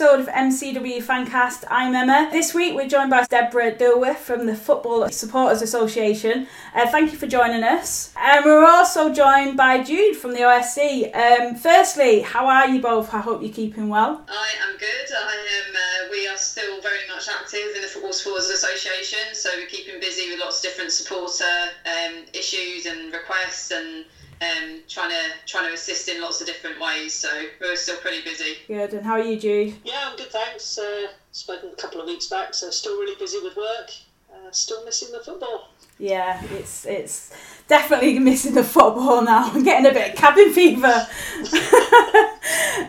episode of MCW Fancast. I'm Emma. This week we're joined by Deborah Dilworth from the Football Supporters Association. Uh, thank you for joining us. And we're also joined by Jude from the OSC. Um, firstly, how are you both? I hope you're keeping well. I am good. I am. Uh, we are still very much active in the Football Supporters Association, so we're keeping busy with lots of different supporter um, issues and requests and um, trying to trying to assist in lots of different ways. So we're still pretty busy. Good. And how are you, Jude? Yeah, I'm good, thanks. Uh, spoken a couple of weeks back, so still really busy with work. Uh, still missing the football. Yeah, it's it's definitely missing the football now. I'm getting a bit of cabin fever.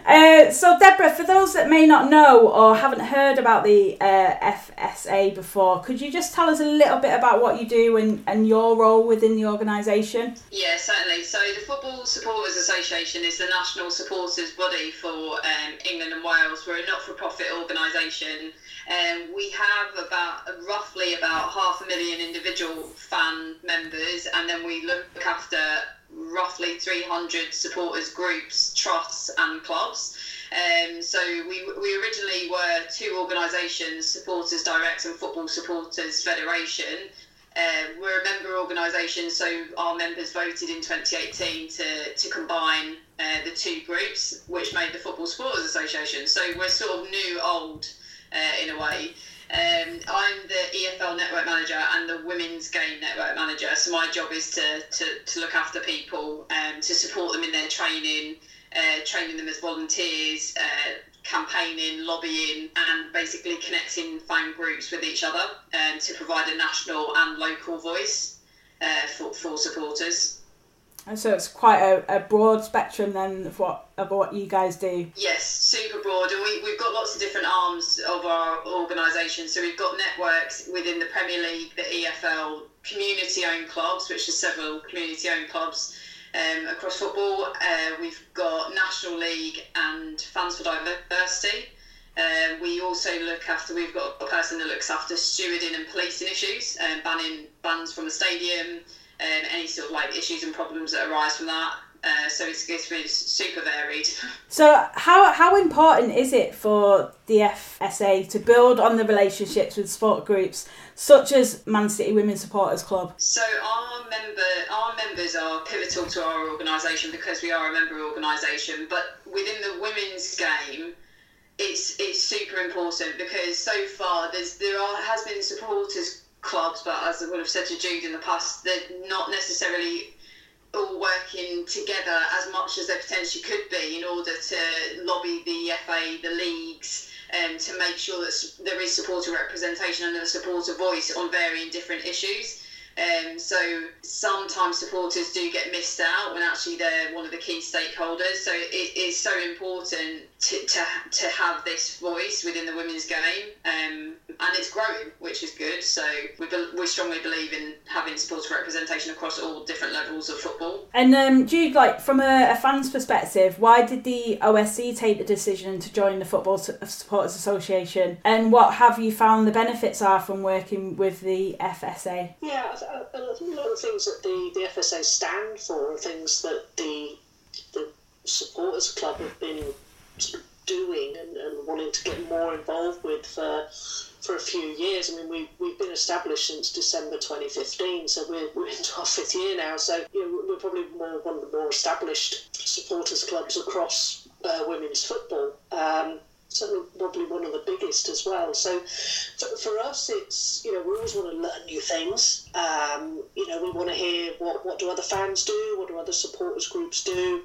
uh, so, Deborah, for those that may not know or haven't heard about the uh, FSA before, could you just tell us a little bit about what you do and, and your role within the organisation? Yeah, certainly. So, the Football Supporters Association is the national supporters body for um, England and Wales. We're a not for profit organisation. Um, we have about roughly about half a million individual fan members, and then we look after roughly 300 supporters groups, trusts, and clubs. Um, so we, we originally were two organisations, Supporters Direct and Football Supporters Federation. Uh, we're a member organisation, so our members voted in 2018 to, to combine uh, the two groups, which made the Football Supporters Association. So we're sort of new, old uh, in a way. Um, I'm the EFL network manager and the women's game network manager. So my job is to, to, to look after people, um, to support them in their training, uh, training them as volunteers, uh, campaigning, lobbying, and basically connecting fan groups with each other um, to provide a national and local voice uh, for, for supporters. And so it's quite a, a broad spectrum then of what of what you guys do. Yes, super broad, and we, we've got lots of different arms of our organisation. So we've got networks within the Premier League, the EFL, community-owned clubs, which are several community-owned clubs um, across football. Uh, we've got National League and Fans for Diversity. Uh, we also look after. We've got a person that looks after stewarding and policing issues, um, banning bans from the stadium um, any sort of like issues and problems that arise from that. Uh, so it's, it's super varied. So how how important is it for the FSA to build on the relationships with sport groups such as Man City Women Supporters Club? So our member our members are pivotal to our organisation because we are a member organisation. But within the women's game, it's it's super important because so far there's there are has been supporters clubs, but as I would have said to Jude in the past, they're not necessarily all working together as much as they potentially could be in order to lobby the FA, the leagues, um, to make sure that there is supporter representation and a supporter voice on varying different issues. Um, so sometimes supporters do get missed out when actually they're one of the key stakeholders. So it is so important to, to, to have this voice within the women's game, um, and it's growing, which is good. So we, be, we strongly believe in having supporter representation across all different levels of football. And um, Jude, like from a, a fan's perspective, why did the OSC take the decision to join the Football Supporters Association, and what have you found the benefits are from working with the FSA? Yeah, I think a lot of things that the, the FSA stand for are things that the the supporters club have been doing and, and wanting to get more involved with for, for a few years. I mean, we, we've been established since December 2015, so we're, we're into our fifth year now. So you know, we're probably more, one of the more established supporters clubs across uh, women's football. Um, certainly probably one of the biggest as well. So for, for us, it's you know we always want to learn new things. Um, you know we want to hear what what do other fans do, what do other supporters groups do,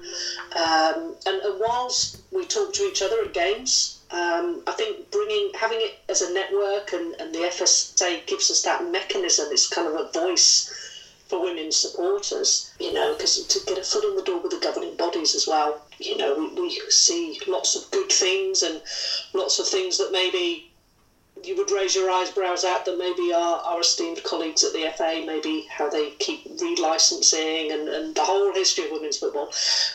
um, and, and whilst we talk to each other at games. Um, I think bringing having it as a network and, and the FSA gives us that mechanism. It's kind of a voice for women supporters, you know, because to get a foot in the door with the governing bodies as well, you know, we, we see lots of good things and lots of things that maybe you would raise your eyebrows at that maybe our, our esteemed colleagues at the FA, maybe how they keep relicensing and, and the whole history of women's football.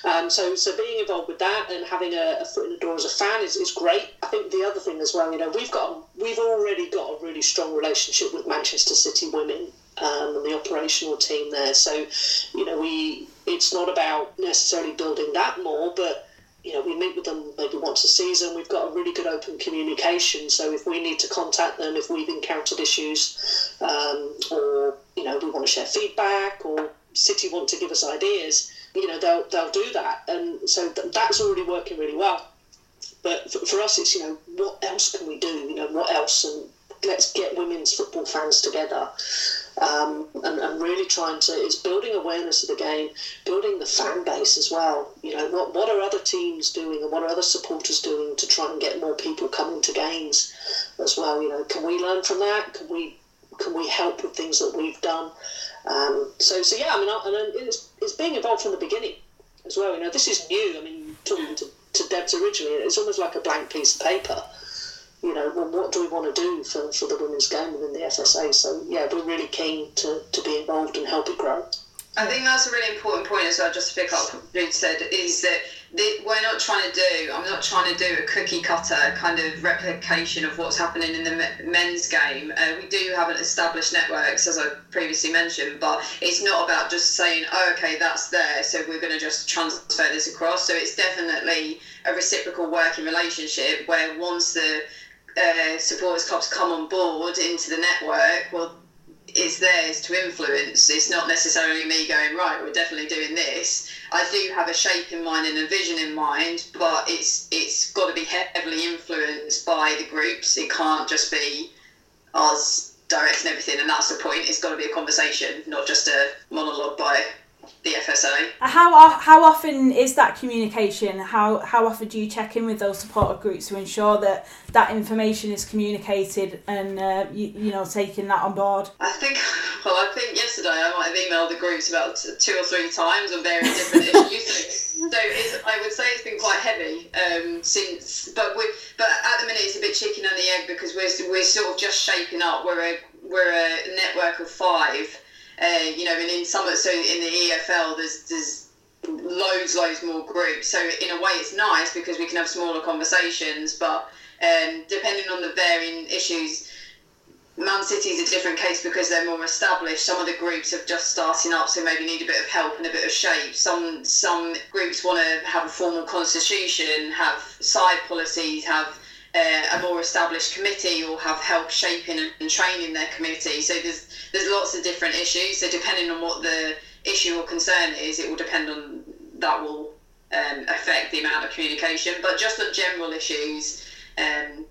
Um, so so being involved with that and having a, a, foot in the door as a fan is, is great. I think the other thing as well, you know, we've got we've already got a really strong relationship with Manchester City women um, and the operational team there. So you know we it's not about necessarily building that more, but you know, we meet with them maybe once a season. We've got a really good open communication. So if we need to contact them, if we've encountered issues, um, or you know, we want to share feedback, or City want to give us ideas, you know, they'll they'll do that. And so th- that's already working really well. But for, for us, it's you know, what else can we do? You know, what else? And let's get women's football fans together um, and, and, really trying to is building awareness of the game, building the fan base as well. You know, what what are other teams doing and what are other supporters doing to try and get more people coming to games as well? You know, can we learn from that? Can we can we help with things that we've done? Um, so so yeah, I mean, and it's it's being involved from the beginning as well. You know, this is new. I mean, talking to to Debs originally, it's almost like a blank piece of paper you know, well, what do we want to do for, for the women's game within the FSA? So, yeah, we're really keen to, to be involved and help it grow. I think that's a really important point as well, just to pick up what you said, is that the, we're not trying to do, I'm not trying to do a cookie cutter kind of replication of what's happening in the men's game. Uh, we do have an established networks, as I previously mentioned, but it's not about just saying, oh, okay, that's there, so we're going to just transfer this across. So it's definitely a reciprocal working relationship where once the uh, supporters clubs come on board into the network, well, it's theirs to influence. It's not necessarily me going right. We're definitely doing this. I do have a shape in mind and a vision in mind, but it's it's got to be heavily influenced by the groups. It can't just be us directing everything, and that's the point. It's got to be a conversation, not just a monologue by the FSA. How how often is that communication? How how often do you check in with those supporter groups to ensure that that information is communicated and uh, you, you know taking that on board? I think well, I think yesterday I might have emailed the groups about two or three times on various different issues. So I would say it's been quite heavy um, since, but we but at the minute it's a bit chicken and the egg because we're we're sort of just shaping up. We're a we're a network of five uh, you know, and in some, so in the EFL, there's there's loads, loads more groups. So in a way, it's nice because we can have smaller conversations. But um, depending on the varying issues, Man City is a different case because they're more established. Some of the groups are just starting up, so maybe need a bit of help and a bit of shape. Some some groups want to have a formal constitution, have side policies, have uh, a more established committee, or have help shaping and training their committee. So there's there's lots of different issues. So depending on what the issue or concern is, it will depend on that will um, affect the amount of communication. But just on general issues, um,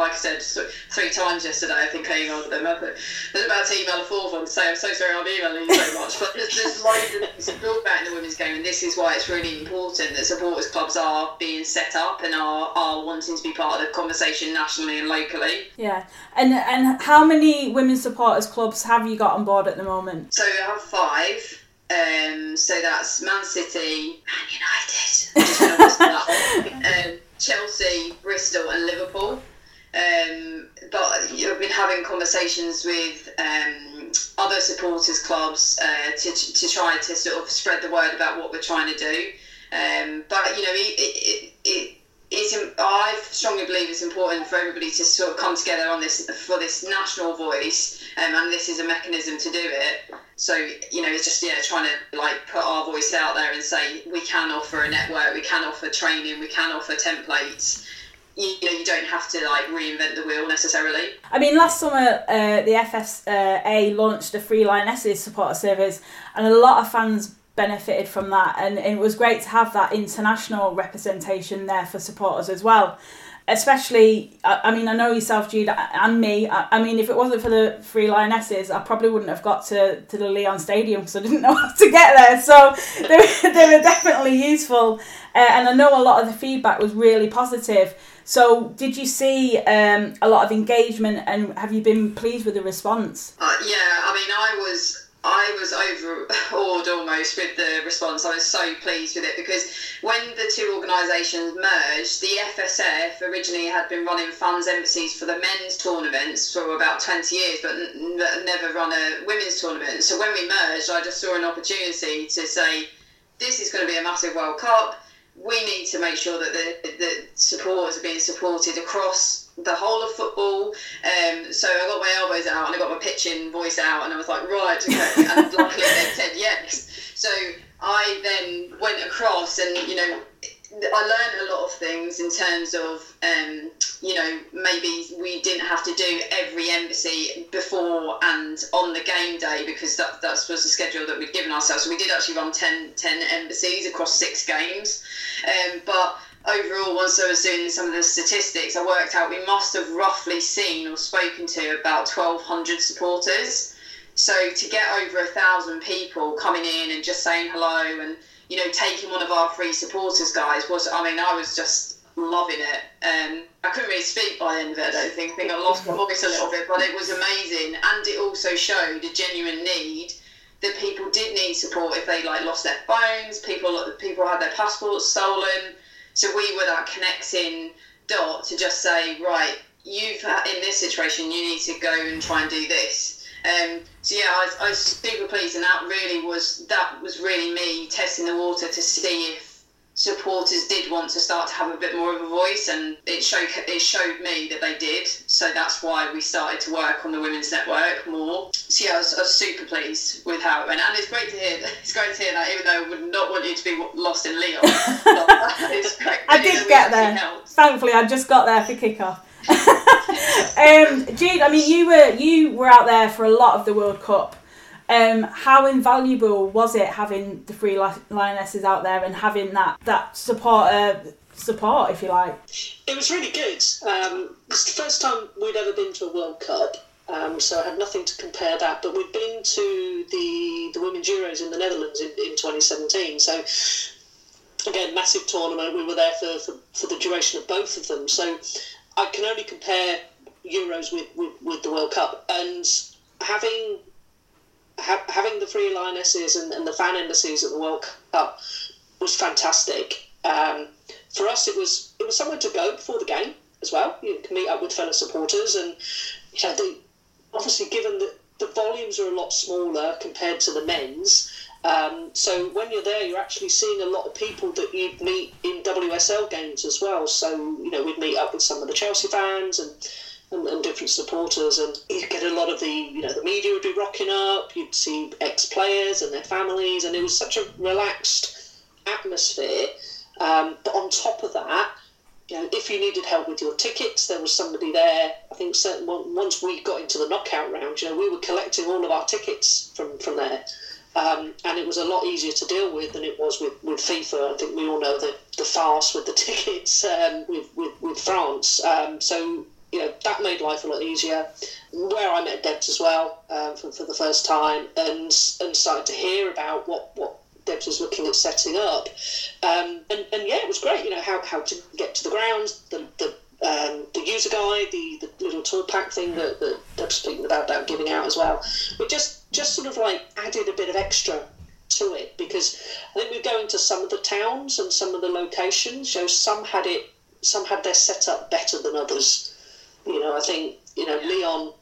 like I said three times yesterday, I think I emailed them. There's about to email a fourth one to say I'm so sorry I'm emailing you so much. But there's, there's loads of things to about in the women's game, and this is why it's really important that supporters clubs are being set up and are, are wanting to be part of the conversation nationally and locally. Yeah, and and how many women's supporters clubs have you got on board at the moment? So we have five. Um, so that's Man City, Man United. um, Chelsea, Bristol, and Liverpool. Um, but I've been having conversations with um, other supporters clubs uh, to, to try to sort of spread the word about what we're trying to do. Um, but you know, it, it, it, it's, I strongly believe it's important for everybody to sort of come together on this for this national voice, um, and this is a mechanism to do it. So you know, it's just yeah, trying to like put our voice out there and say we can offer a network, we can offer training, we can offer templates. You, know, you don't have to like reinvent the wheel necessarily. I mean, last summer uh, the FSA launched a free Lionesses supporter service, and a lot of fans benefited from that, and, it was great to have that international representation there for supporters as well. Especially I, mean I know yourself Jude and me I, mean if it wasn't for the free lionesses I probably wouldn't have got to, to the Lyon Stadium because I didn't know how to get there. So they, were, they were definitely useful uh, and I know a lot of the feedback was really positive so did you see um, a lot of engagement and have you been pleased with the response uh, yeah I mean I was I was overawed almost with the response. I was so pleased with it because when the two organisations merged, the FSF originally had been running fans embassies for the men's tournaments for about 20 years, but n- never run a women's tournament. So when we merged, I just saw an opportunity to say, this is going to be a massive World Cup. We need to make sure that the, the supporters are being supported across the whole of football. Um, so I got my elbows out and I got my pitching voice out, and I was like, right, okay. And luckily they said yes. So I then went across, and you know, I learned a lot of things in terms of, um, you know, maybe we didn't have to do every embassy before and on the game day because that, that was the schedule that we'd given ourselves. So we did actually run 10, 10 embassies across six games. Um, but overall, once I was doing some of the statistics, I worked out we must have roughly seen or spoken to about 1,200 supporters. So to get over a thousand people coming in and just saying hello and you know taking one of our free supporters guys was I mean I was just loving it. Um, I couldn't really speak by the end of it. I don't think. I think I lost my voice a little bit, but it was amazing, and it also showed a genuine need that people did need support if they like lost their phones. People people had their passports stolen so we were that connecting dot to just say, right, you've in this situation, you need to go and try and do this. Um, so yeah, I, I was super pleased, and that really was that was really me testing the water to see if supporters did want to start to have a bit more of a voice, and it showed it showed me that they did. So that's why we started to work on the women's network more. So yeah, I was, I was super pleased with how it went, and it's great to hear. It's great to hear that, even though I would not want you to be lost in Lyon. I did get there. Thankfully, I just got there for kickoff. um, I mean, you were you were out there for a lot of the World Cup. Um, how invaluable was it having the free lionesses out there and having that that support uh, support, if you like? It was really good. Um, it's the first time we'd ever been to a World Cup. Um, so I had nothing to compare that, but we'd been to the the Women's Euros in the Netherlands in, in 2017. So again, massive tournament. We were there for, for, for the duration of both of them. So I can only compare Euros with, with, with the World Cup. And having ha- having the free lionesses and, and, the fan embassies at the World Cup was fantastic. Um, for us, it was it was somewhere to go before the game as well. You can meet up with fellow supporters, and you know, they, obviously, given that the volumes are a lot smaller compared to the men's. Um, so when you're there, you're actually seeing a lot of people that you'd meet in WSL games as well. So you know, we'd meet up with some of the Chelsea fans and and, and, different supporters, and you get a lot of the you know the media would be rocking up. You'd see ex players and their families, and it was such a relaxed atmosphere. Um, but on top of that, you know, if you needed help with your tickets, there was somebody there. I think certain, once we got into the knockout round, you know, we were collecting all of our tickets from from there. Um, and it was a lot easier to deal with than it was with, with FIFA. I think we all know the, the farce with the tickets um, with, with, with France. Um, so you know that made life a lot easier. Where I met Debs as well um, for, for the first time, and and started to hear about what what Debs was looking at setting up, um, and and yeah, it was great. You know how, how to get to the ground, the the um, the user guide, the, the little tool pack thing that, that Deb's speaking about, about giving out as well. We just just sort of like added a bit of extra to it because I think we go into some of the towns and some of the locations. So some had it, some had their setup better than others. You know, I think you know Lyon.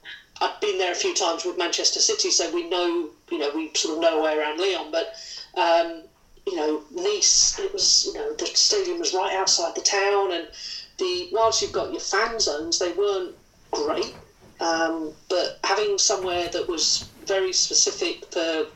I've been there a few times with Manchester City, so we know you know we sort of know our way around Lyon, But um, you know, Nice, it was you know the stadium was right outside the town, and the whilst you've got your fan zones, they weren't great. Um, but having somewhere that was very specific for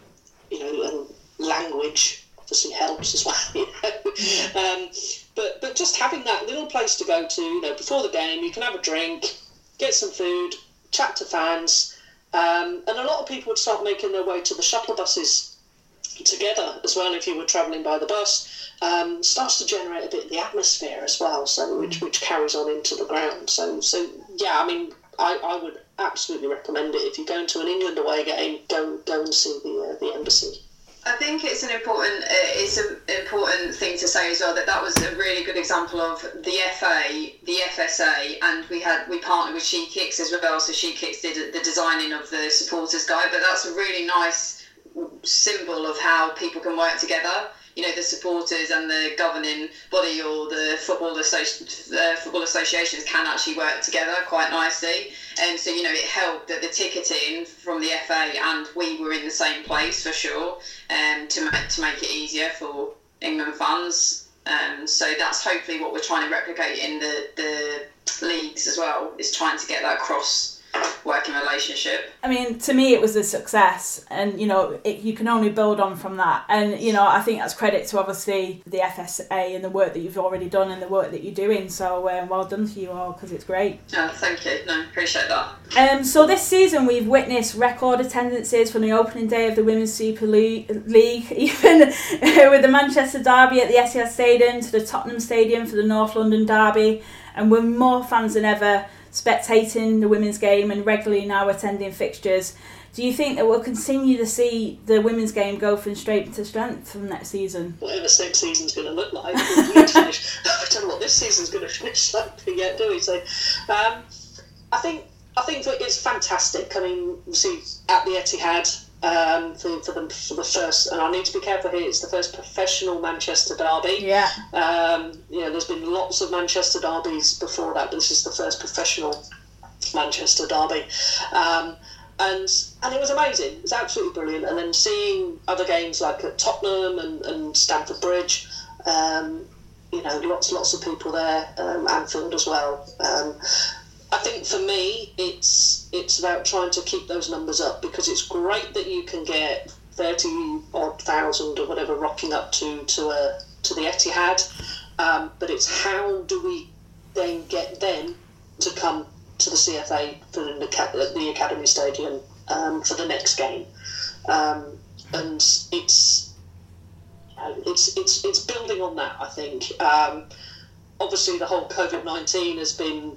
you know language obviously helps as well. You know? um, but but just having that little place to go to, you know, before the game, you can have a drink, get some food, chat to fans, um, and a lot of people would start making their way to the shuttle buses together as well. If you were travelling by the bus, um, starts to generate a bit of the atmosphere as well, so which which carries on into the ground. So so yeah, I mean, I, I would absolutely recommend it if you're going to an England away game, go go and see the uh, the embassy. I think it's an important uh, it's an important thing to say as well that that was a really good example of the FA, the FSA, and we had we partnered with She Kicks as well. So She Kicks did the designing of the supporters guide, but that's a really nice symbol of how people can work together. You know, the supporters and the governing body or the football, associ- the football associations can actually work together quite nicely. And so, you know, it helped that the ticketing from the FA and we were in the same place for sure um, to, make, to make it easier for England fans. Um, so that's hopefully what we're trying to replicate in the, the leagues as well, is trying to get that cross working relationship. I mean, to me, it was a success, and you know, it, you can only build on from that. And you know, I think that's credit to obviously the FSA and the work that you've already done and the work that you're doing. So, um, well done to you all because it's great. Oh, thank you. No, appreciate that. Um, so this season we've witnessed record attendances from the opening day of the Women's Super League, even with the Manchester Derby at the Etihad Stadium to the Tottenham Stadium for the North London Derby, and we're more fans than ever spectating the women's game and regularly now attending fixtures. Do you think that we'll continue to see the women's game go from strength to strength from next season? Whatever next season's going to look like, I don't know what this season's going to finish like yet, do we? So, um, I think I think it's fantastic. I mean, see at the Etihad, um, for, for, the, for the first, and I need to be careful here, it's the first professional Manchester derby. Yeah. Um, you know, there's been lots of Manchester derbies before that, but this is the first professional Manchester derby. Um, and and it was amazing. It was absolutely brilliant. And then seeing other games like at Tottenham and, and Stamford Bridge, um, you know, lots lots of people there, um, Anfield as well. I think for me, it's it's about trying to keep those numbers up because it's great that you can get thirty odd thousand or whatever rocking up to to a to the Etihad, um, but it's how do we then get them to come to the CFA for the, the Academy Stadium um, for the next game, um, and it's it's it's it's building on that. I think um, obviously the whole COVID nineteen has been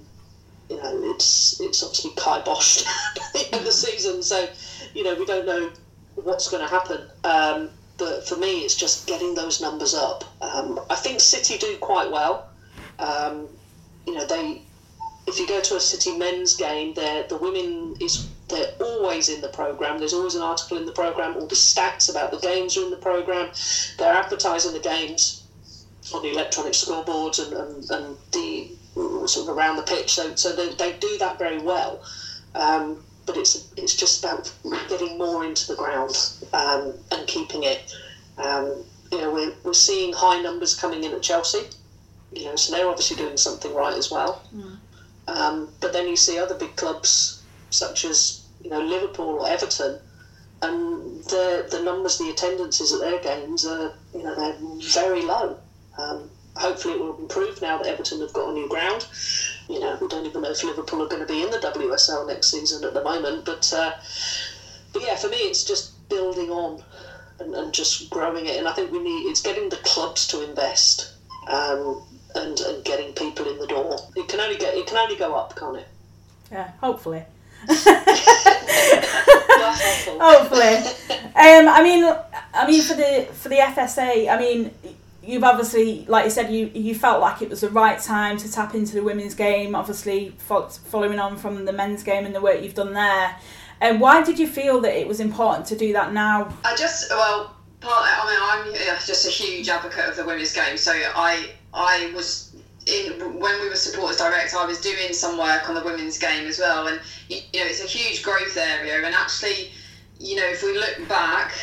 you know, it's it's obviously kiboshed at the end of the season, so you know we don't know what's going to happen. Um, but for me, it's just getting those numbers up. Um, I think City do quite well. Um, you know, they if you go to a City men's game, they the women is they're always in the program. There's always an article in the program. All the stats about the games are in the program. They're advertising the games on the electronic scoreboards and, and, and the sort of around the pitch. So, so they, they do that very well. Um, but it's it's just about getting more into the ground um, and keeping it. Um, you know, we're, we're seeing high numbers coming in at Chelsea. You know, so they're obviously doing something right as well. Mm. Um, but then you see other big clubs such as you know Liverpool or Everton, and the the numbers, the attendances at their games are you know they're very low. Hopefully it will improve now that Everton have got a new ground. You know, we don't even know if Liverpool are going to be in the WSL next season at the moment. But uh, but yeah, for me, it's just building on and, and just growing it. And I think we need it's getting the clubs to invest um, and and getting people in the door. It can only get it can only go up, can't it? Yeah, hopefully. hopefully. Um, I mean, I mean for the for the FSA, I mean you've obviously, like you said, you you felt like it was the right time to tap into the women's game. Obviously, following on from the men's game and the work you've done there. And why did you feel that it was important to do that now? I just well, part. I mean, I'm just a huge advocate of the women's game. So I I was in when we were supporters direct. I was doing some work on the women's game as well, and you know it's a huge growth area. And actually, you know, if we look back.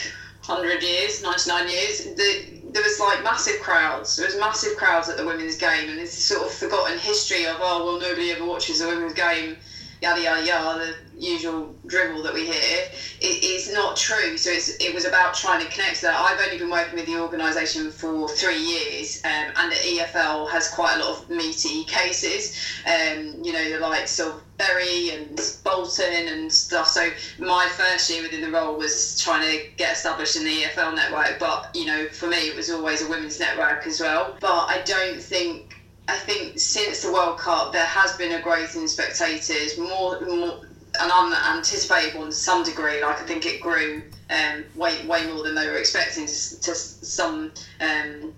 100 years, 99 years, the, there was like massive crowds. There was massive crowds at the women's game, and this sort of forgotten history of oh well, nobody ever watches a women's game, yada yada yada, the usual dribble that we hear. It is not true. So it was about trying to connect to that. I've only been working with the organisation for three years, um, and the EFL has quite a lot of meaty cases. Um, you know the likes of Bury and Bolton and stuff. So my first year within the role was trying to get established in the EFL network. But you know, for me, it was always a women's network as well. But I don't think. I think since the World Cup, there has been a growth in spectators, more, more an unanticipated one to some degree. Like I think it grew um, way way more than they were expecting to, to some um,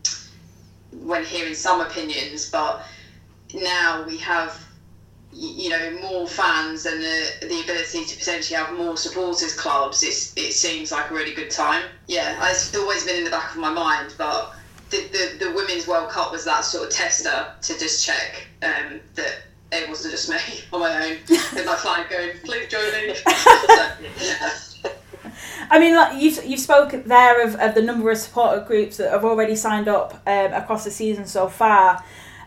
when hearing some opinions. But now we have you know more fans and the the ability to potentially have more supporters clubs it's, it seems like a really good time yeah it's always been in the back of my mind but the, the, the women's world cup was that sort of tester to just check um, that it wasn't just me on my own with my client going please join me I mean, like you've you've spoken there of, of the number of supporter groups that have already signed up um, across the season so far.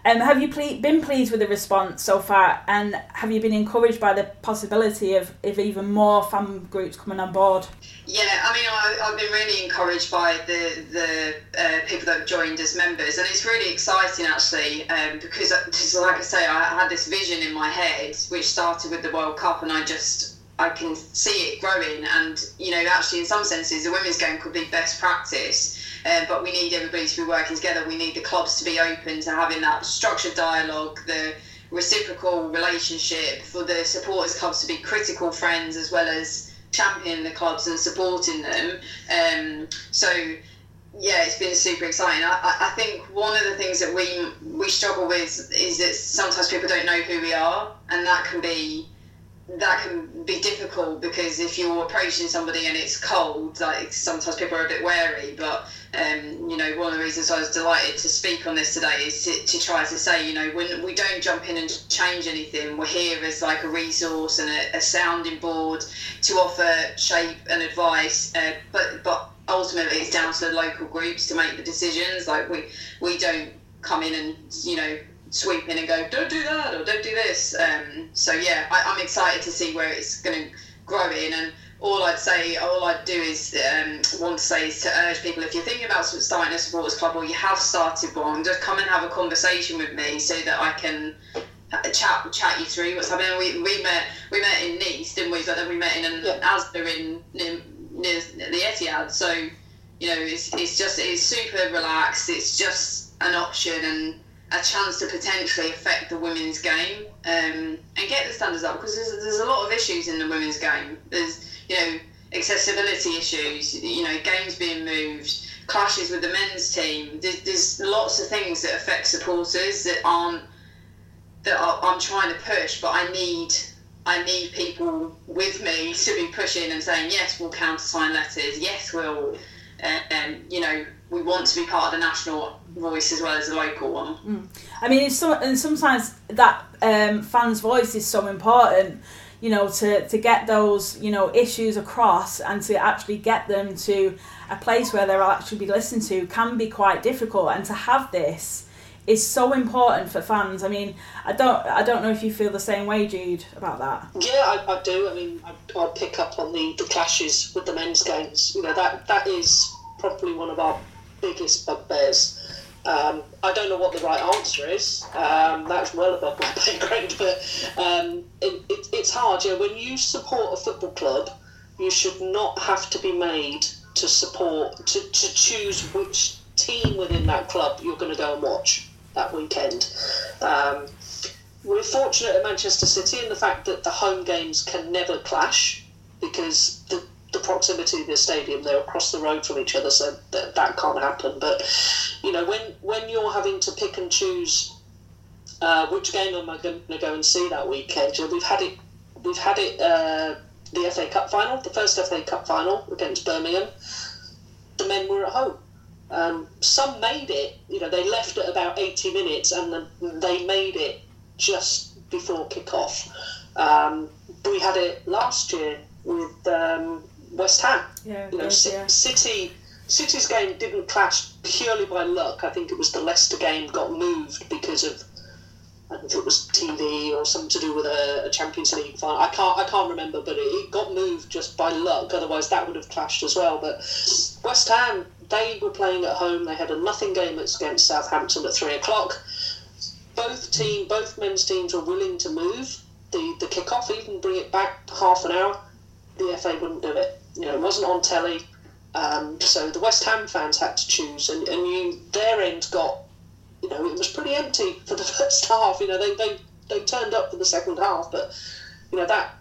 Um, have you ple- been pleased with the response so far, and have you been encouraged by the possibility of, of even more fan groups coming on board? Yeah, I mean, I, I've been really encouraged by the the uh, people that have joined as members, and it's really exciting actually um, because, because, like I say, I had this vision in my head which started with the World Cup, and I just I can see it growing, and you know, actually, in some senses, the women's game could be best practice um, but we need everybody to be working together. We need the clubs to be open to having that structured dialogue, the reciprocal relationship, for the supporters clubs to be critical friends as well as championing the clubs and supporting them. Um, so yeah, it's been super exciting. I, I think one of the things that we we struggle with is that sometimes people don't know who we are, and that can be that can be difficult because if you're approaching somebody and it's cold, like sometimes people are a bit wary. But um, you know, one of the reasons I was delighted to speak on this today is to, to try to say, you know, when we don't jump in and change anything, we're here as like a resource and a, a sounding board to offer shape and advice. Uh, but but ultimately, it's down to the local groups to make the decisions. Like we we don't come in and you know sweep in and go, don't do that or don't do this. Um, so yeah, I, am excited to see where it's going to grow in. And all I'd say, all I'd do is um, want to say is to urge people if you're thinking about starting a supporters club or you have started one, just come and have a conversation with me so that I can chat chat you through what's happening. We, we met we met in Nice, didn't we? But then we met in an yeah. Asda in near, near the Etihad. So you know, it's it's just it's super relaxed. It's just an option and a chance to potentially affect the women's game um, and get the standards up because there's, there's a lot of issues in the women's game. There's you know accessibility issues, you know games being moved, clashes with the men's team. There's, there's lots of things that affect supporters that aren't that I'm trying to push, but I need I need people with me to be pushing and saying yes, we'll countersign letters. Yes, we'll uh, um, you know we want to be part of the national voice as well as the local one. Mm. I mean, it's so, and sometimes that um, fans' voice is so important, you know, to, to get those, you know, issues across and to actually get them to a place where they'll actually be listened to can be quite difficult. And to have this is so important for fans. I mean, I don't, I don't know if you feel the same way, Jude, about that. Yeah, I, I do. I mean, I, I pick up on the, the clashes with the men's games. You know, that that is probably one of our biggest bugbears. Um, I don't know what the right answer is. Um, that's well above my pay grade, but um, it, it, it's hard. You know, when you support a football club, you should not have to be made to support to, to choose which team within that club you're going to go and watch that weekend. Um, we're fortunate at Manchester City in the fact that the home games can never clash because the the proximity of the stadium. They're across the road from each other, so that, that can't happen. But you know, when when you're having to pick and choose uh, which game am I going to go and see that weekend, you know, we've had it. We've had it. Uh, the FA Cup final, the first FA Cup final against Birmingham. The men were at home. Um, some made it. You know, they left at about eighty minutes, and the, they made it just before kick off. Um, we had it last year with um, West Ham. Yeah, you know, yeah. City. City's game didn't clash purely by luck. I think it was the Leicester game got moved because of I don't know if it was TV or something to do with a, a Champions League final. I can't I can't remember, but it, it, got moved just by luck. Otherwise, that would have clashed as well. But West Ham, they were playing at home. They had a nothing game against Southampton at three o'clock. Both team, both men's teams were willing to move the the kick off, even bring it back half an hour the FA wouldn't do it. You know, it wasn't on telly. Um, so the West Ham fans had to choose, and, and you their end got, you know, it was pretty empty for the first half. You know, they, they, they turned up for the second half, but you know that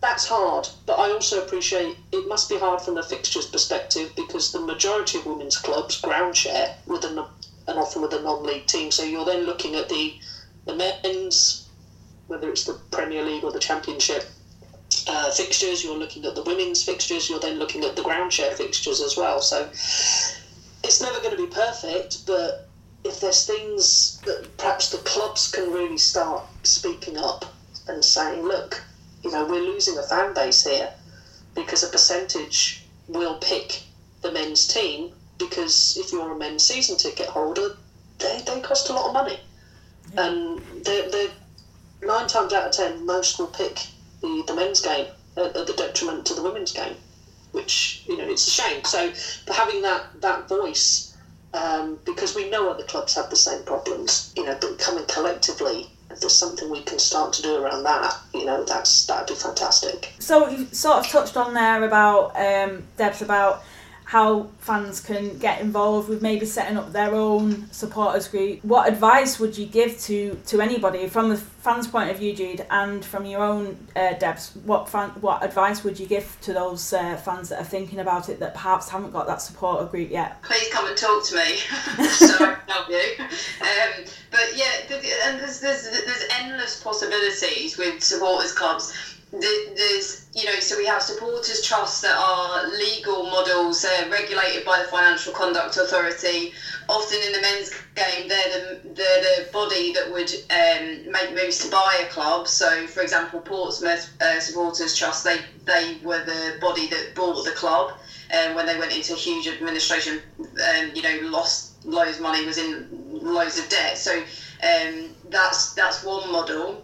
that's hard. But I also appreciate it must be hard from the fixtures perspective because the majority of women's clubs ground share with an, and often with a non-league team. So you're then looking at the the men's whether it's the Premier League or the Championship uh, fixtures, you're looking at the women's fixtures, you're then looking at the ground share fixtures as well. So it's never going to be perfect, but if there's things that perhaps the clubs can really start speaking up and saying, look, you know, we're losing a fan base here because a percentage will pick the men's team because if you're a men's season ticket holder, they, they cost a lot of money. Yeah. And they're, they're, nine times out of ten, most will pick the, the men's game at, at the detriment to the women's game, which, you know, it's a shame. So, having that, that voice, um, because we know other clubs have the same problems, you know, but coming collectively if there's something we can start to do around that, you know, that's that'd be fantastic. So you sort of touched on there about um, Debs about how fans can get involved with maybe setting up their own supporters group. What advice would you give to, to anybody from the fans' point of view, Jude, and from your own uh, Debs? What fan, what advice would you give to those uh, fans that are thinking about it that perhaps haven't got that supporter group yet? Please come and talk to me, so I can help you. Um, but yeah, and there's, there's there's endless possibilities with supporters clubs there's you know so we have supporters trusts that are legal models they're regulated by the financial conduct authority. Often in the men's game they're the, they're the body that would um, make moves to buy a club. So for example portsmouth uh, supporters trust they they were the body that bought the club and um, when they went into huge administration um, you know lost loads of money was in loads of debt. So um, that's that's one model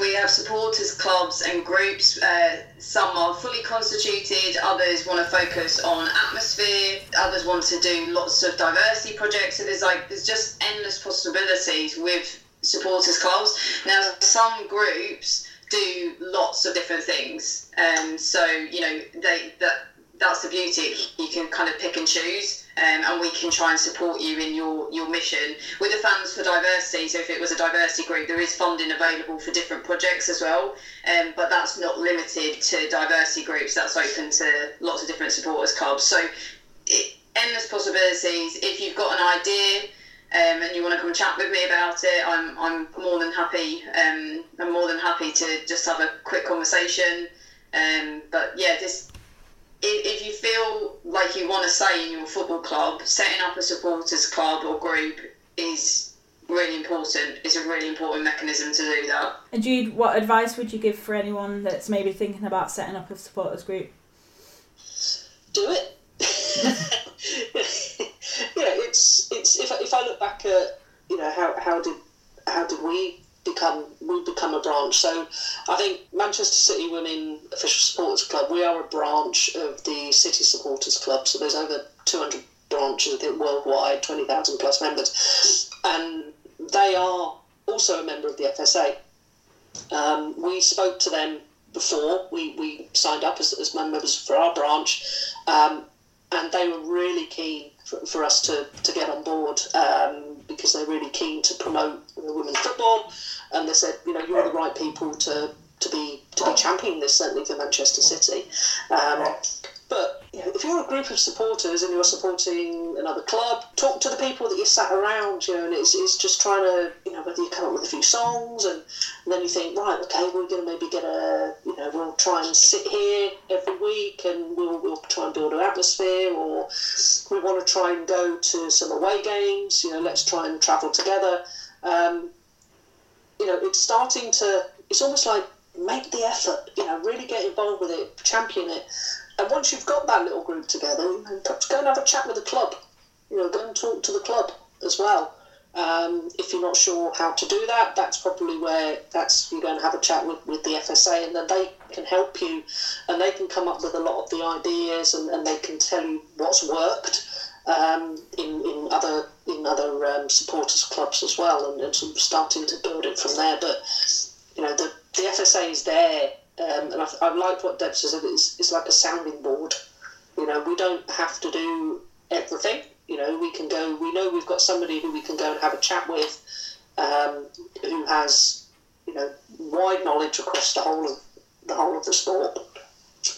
we have supporters clubs and groups. Uh, some are fully constituted, others want to focus on atmosphere, others want to do lots of diversity projects. So there's like there's just endless possibilities with supporters clubs. Now some groups do lots of different things, um, so you know they that that's the beauty. You can kind of pick and choose um, and we can try and support you in your, your mission. With the Fans for Diversity, so if it was a diversity group, there is funding available for different projects as well, um, but that's not limited to diversity groups, that's open to lots of different supporters clubs. So, it, endless possibilities. If you've got an idea, um, and you want to come and chat with me about it, I'm, I'm more than happy. Um, I'm more than happy to just have a quick conversation. Um, but yeah, just if, you feel like you want to stay in your football club, setting up a supporters club or group is really important. It's a really important mechanism to do that. And Jude, what advice would you give for anyone that's maybe thinking about setting up a supporters group? Do it. yeah, it's it's if, if I look back at you know how how did how did we become we become a branch. So I think Manchester City Women Official Supporters Club, we are a branch of the City Supporters Club. So there's over 200 branches I think worldwide, 20,000 plus members, and they are also a member of the FSA. Um, we spoke to them before we, we signed up as, as members for our branch, um, and they were really keen for, for us to, to get on board um, because they're really keen to promote women's football. And they said, you know, you're the right people to, to be to be championing this certainly for Manchester City. Um, but if you're a group of supporters and you're supporting another club, talk to the people that you sat around, you know, and it's, it's just trying to, you know, whether you come up with a few songs and, and then you think, right, okay, we're going to maybe get a, you know, we'll try and sit here every week and we'll, we'll try and build an atmosphere or we want to try and go to some away games, you know, let's try and travel together. Um, you know, it's starting to, it's almost like make the effort, you know, really get involved with it, champion it. And once you've got that little group together, perhaps go and have a chat with the club. You know, go and talk to the club as well. Um, if you're not sure how to do that, that's probably where that's you're going to have a chat with, with the FSA, and then they can help you, and they can come up with a lot of the ideas, and, and they can tell you what's worked um, in, in other in other um, supporters clubs as well, and, and sort of starting to build it from there. But you know, the, the FSA is there, um, and I've, I've liked what Deb says. It's, it's like a sounding board. You know, we don't have to do everything. You know, we can go. We know we've got somebody who we can go and have a chat with, um, who has you know wide knowledge across the whole of the whole of the sport,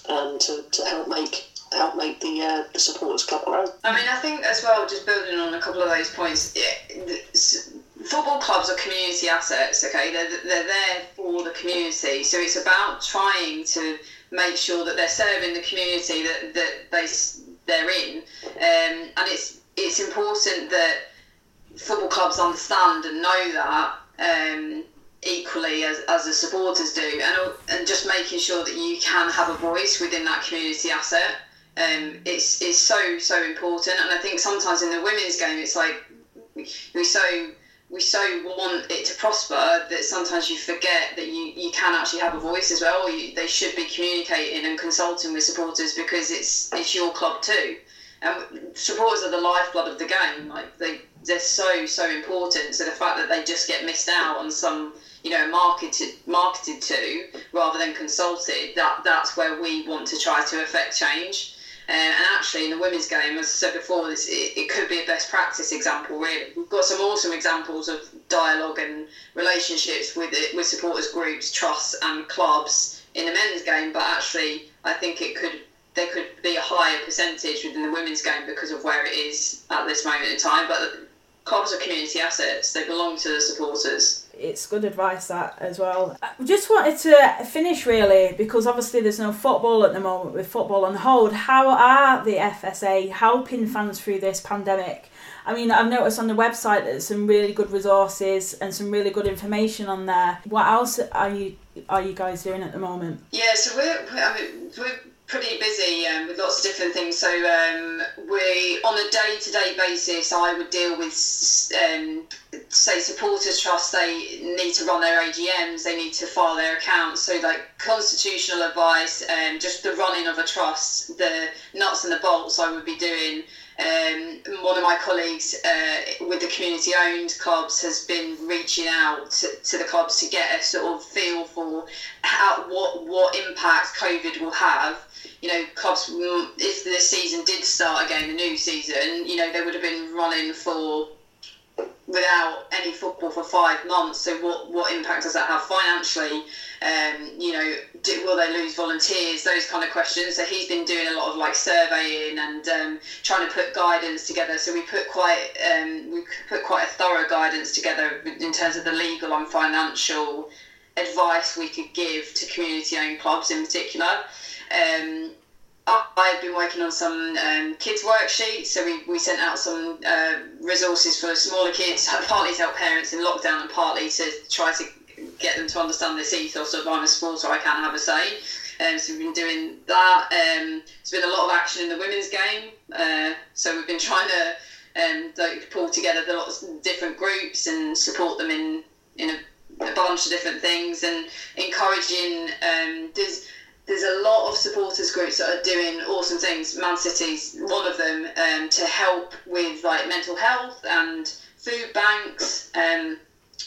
and to, to help make help make the uh, the supporters club grow. I mean, I think as well, just building on a couple of those points, football clubs are community assets. Okay, they're they're there for the community. So it's about trying to make sure that they're serving the community that that they they're in, um, and it's it's important that football clubs understand and know that. Um, equally as, as the supporters do and, and just making sure that you can have a voice within that community asset um, it's, it's so so important and I think sometimes in the women's game it's like we, so we so want it to prosper that sometimes you forget that you, you can actually have a voice as well. You, they should be communicating and consulting with supporters because it's it's your club too. And supporters are the lifeblood of the game. Like they they're so so important. So the fact that they just get missed out on some you know marketed marketed to rather than consulted that that's where we want to try to affect change. Uh, and actually, in the women's game, as I said before, this, it, it, could be a best practice example. Really, we've got some awesome examples of dialogue and relationships with it, with supporters groups, trusts, and clubs in the men's game. But actually, I think it could there could be a higher percentage within the women's game because of where it is at this moment in time. But clubs are community assets; they belong to the supporters it's good advice that as well. I just wanted to finish really because obviously there's no football at the moment with football on hold. How are the FSA helping fans through this pandemic? I mean, I've noticed on the website there's some really good resources and some really good information on there. What else are you are you guys doing at the moment? Yeah, so we're I mean, we're pretty busy um, with lots of different things. So um, we, on a day-to-day basis, I would deal with, um, say, supporters trust. They need to run their AGMs. They need to file their accounts. So like constitutional advice, and um, just the running of a trust, the nuts and the bolts. I would be doing. Um, one of my colleagues uh, with the community owned clubs has been reaching out to, to, the clubs to get a sort of feel for how what what impact COVID will have you know, clubs, if this season did start again, the new season, you know, they would have been running for without any football for five months. So what what impact does that have financially? Um, you know, do, will they lose volunteers? Those kind of questions. So he's been doing a lot of like surveying and um, trying to put guidance together. So we put quite um, we put quite a thorough guidance together in terms of the legal and financial advice we could give to community-owned clubs in particular. Um, I've been working on some um, kids worksheets, so we, we sent out some uh, resources for smaller kids, partly to help parents in lockdown and partly to try to get them to understand this ethos of I'm a supporter, I can't have a say. Um, so we've been doing that. Um, there's been a lot of action in the women's game, uh, so we've been trying to um, like, pull together the lots of different groups and support them in in a, a bunch of different things and encouraging. Um, there's there's a lot of supporters groups that are doing awesome things. Man City's one of them um, to help with like mental health and food banks. Um,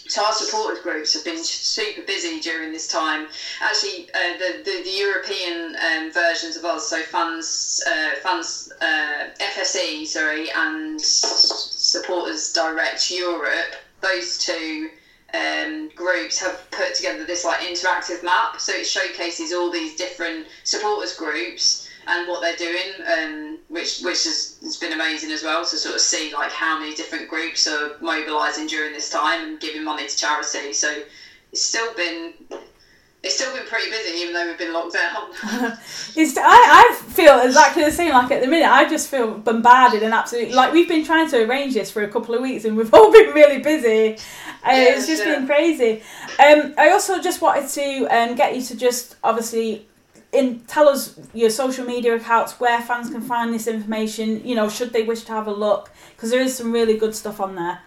so our supporters groups have been super busy during this time. Actually, uh, the, the, the European um, versions of us, so fans, uh, fans, uh, FSE, sorry, and supporters direct Europe. Those two um, groups have put together this like interactive map. So it showcases all these different supporters groups and what they're doing, um, which which has, has been amazing as well to sort of see like how many different groups are mobilising during this time and giving money to charity. So it's still been it's still been pretty busy, even though we've been locked down. it's, I, I feel exactly the same. Like at the minute, I just feel bombarded and absolutely like we've been trying to arrange this for a couple of weeks, and we've all been really busy. Uh, yeah, it's just sure. been crazy. Um, I also just wanted to um, get you to just obviously in tell us your social media accounts where fans can find this information. You know, should they wish to have a look, because there is some really good stuff on there.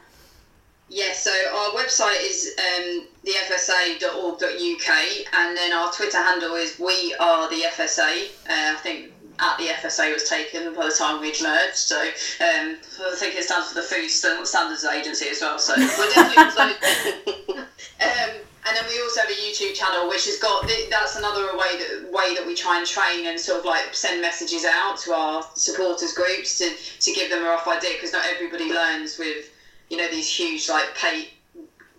Yeah, so our website is um, thefsa.org.uk, and then our Twitter handle is We Are the FSA. Uh, I think at the FSA was taken by the time we'd merged, so um, I think it stands for the Food Standards Agency as well. So we're definitely. um, and then we also have a YouTube channel, which has got that's another way that way that we try and train and sort of like send messages out to our supporters groups to to give them a rough idea because not everybody learns with you know these huge like pay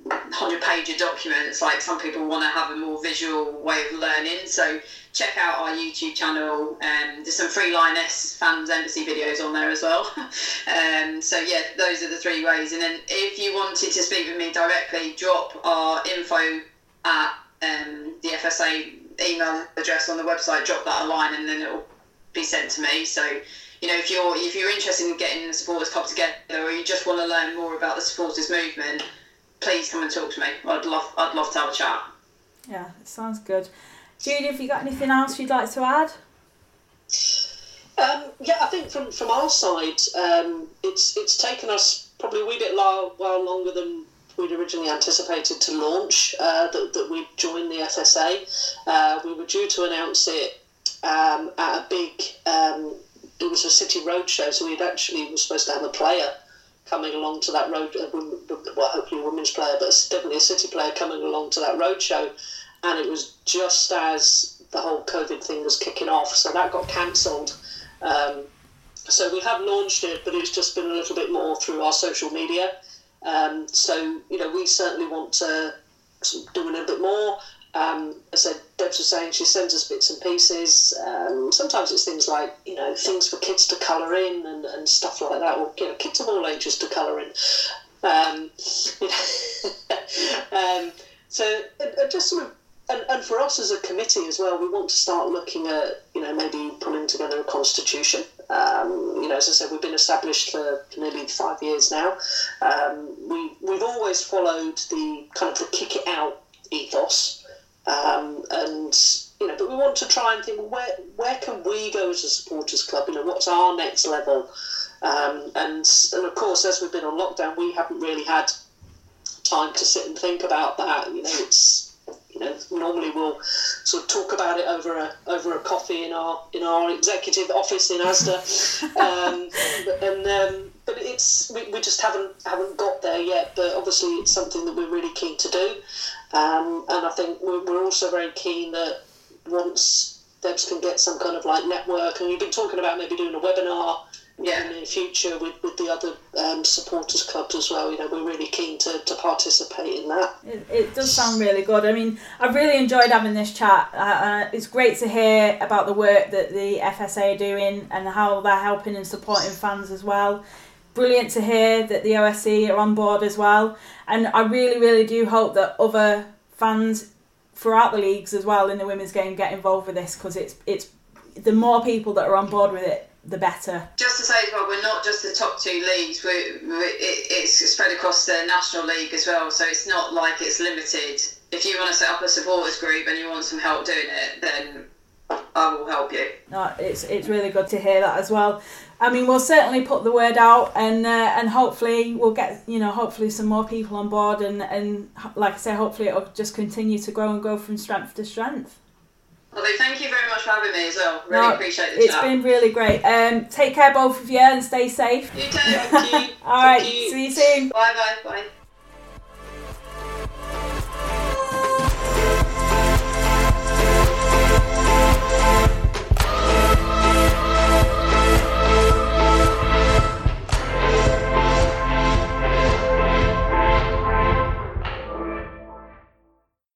hundred page documents. Like some people want to have a more visual way of learning. So check out our YouTube channel. Um, there's some free Lioness fans embassy videos on there as well. um, so yeah, those are the three ways. And then if you wanted to speak with me directly, drop our info at um, the FSA email address on the website. Drop that a line, and then it'll be sent to me. So you know, if you're if you're interested in getting the supporters club together, or you just want to learn more about the supporters movement, please come and talk to me. I'd love I'd love to have a chat. Yeah, it sounds good. Judy, have you got anything else you'd like to add? Um, yeah, I think from, from our side, um, it's it's taken us probably a wee bit while longer than we'd originally anticipated to launch uh, that, that we'd join the FSA. Uh, we were due to announce it um, at a big, um, it was a city roadshow, so we'd actually were supposed to have a player coming along to that road, well, hopefully a women's player, but definitely a city player coming along to that roadshow. And it was just as the whole COVID thing was kicking off, so that got cancelled. Um, so we have launched it, but it's just been a little bit more through our social media. Um, so you know, we certainly want to do a little bit more. Um, as Debs was saying she sends us bits and pieces. Um, sometimes it's things like you know things for kids to colour in and, and stuff like that, or you know kids of all ages to colour in. Um, um, so just sort of and, and for us as a committee as well, we want to start looking at, you know, maybe pulling together a constitution. Um, you know, as I said, we've been established for nearly five years now. Um, we, we've always followed the kind of the kick it out ethos. Um, and, you know, but we want to try and think, well, where, where can we go as a supporters club? You know, what's our next level? Um, and, and of course, as we've been on lockdown, we haven't really had time to sit and think about that. You know, it's you know, normally we'll sort of talk about it over a over a coffee in our in our executive office in ASDA, um, and um, but it's we, we just haven't haven't got there yet. But obviously, it's something that we're really keen to do, um, and I think we're, we're also very keen that once Debs can get some kind of like network, and we've been talking about maybe doing a webinar yeah. in the future with, with the other um, supporters clubs as well. You know, we're really keen to, to participate in that. It, it does sound really good. I mean, I've really enjoyed having this chat. Uh, uh it's great to hear about the work that the FSA are doing and how they're helping and supporting fans as well. Brilliant to hear that the OSC are on board as well. And I really, really do hope that other fans throughout the leagues as well in the women's game get involved with this because it's it's the more people that are on board with it the better. Just to say as well, we're not just the top two leagues. We're, we're it, it's spread across the national league as well. So it's not like it's limited. If you want to set up a supporters group and you want some help doing it, then I will help you. No, it's it's really good to hear that as well. I mean, we'll certainly put the word out, and uh, and hopefully we'll get you know hopefully some more people on board, and and like I say, hopefully it'll just continue to grow and grow from strength to strength. Lovely. Thank you very much for having me as well. Really no, appreciate the It's chat. been really great. Um, take care, both of you, and stay safe. You too. All right. See you soon. Bye bye. Bye.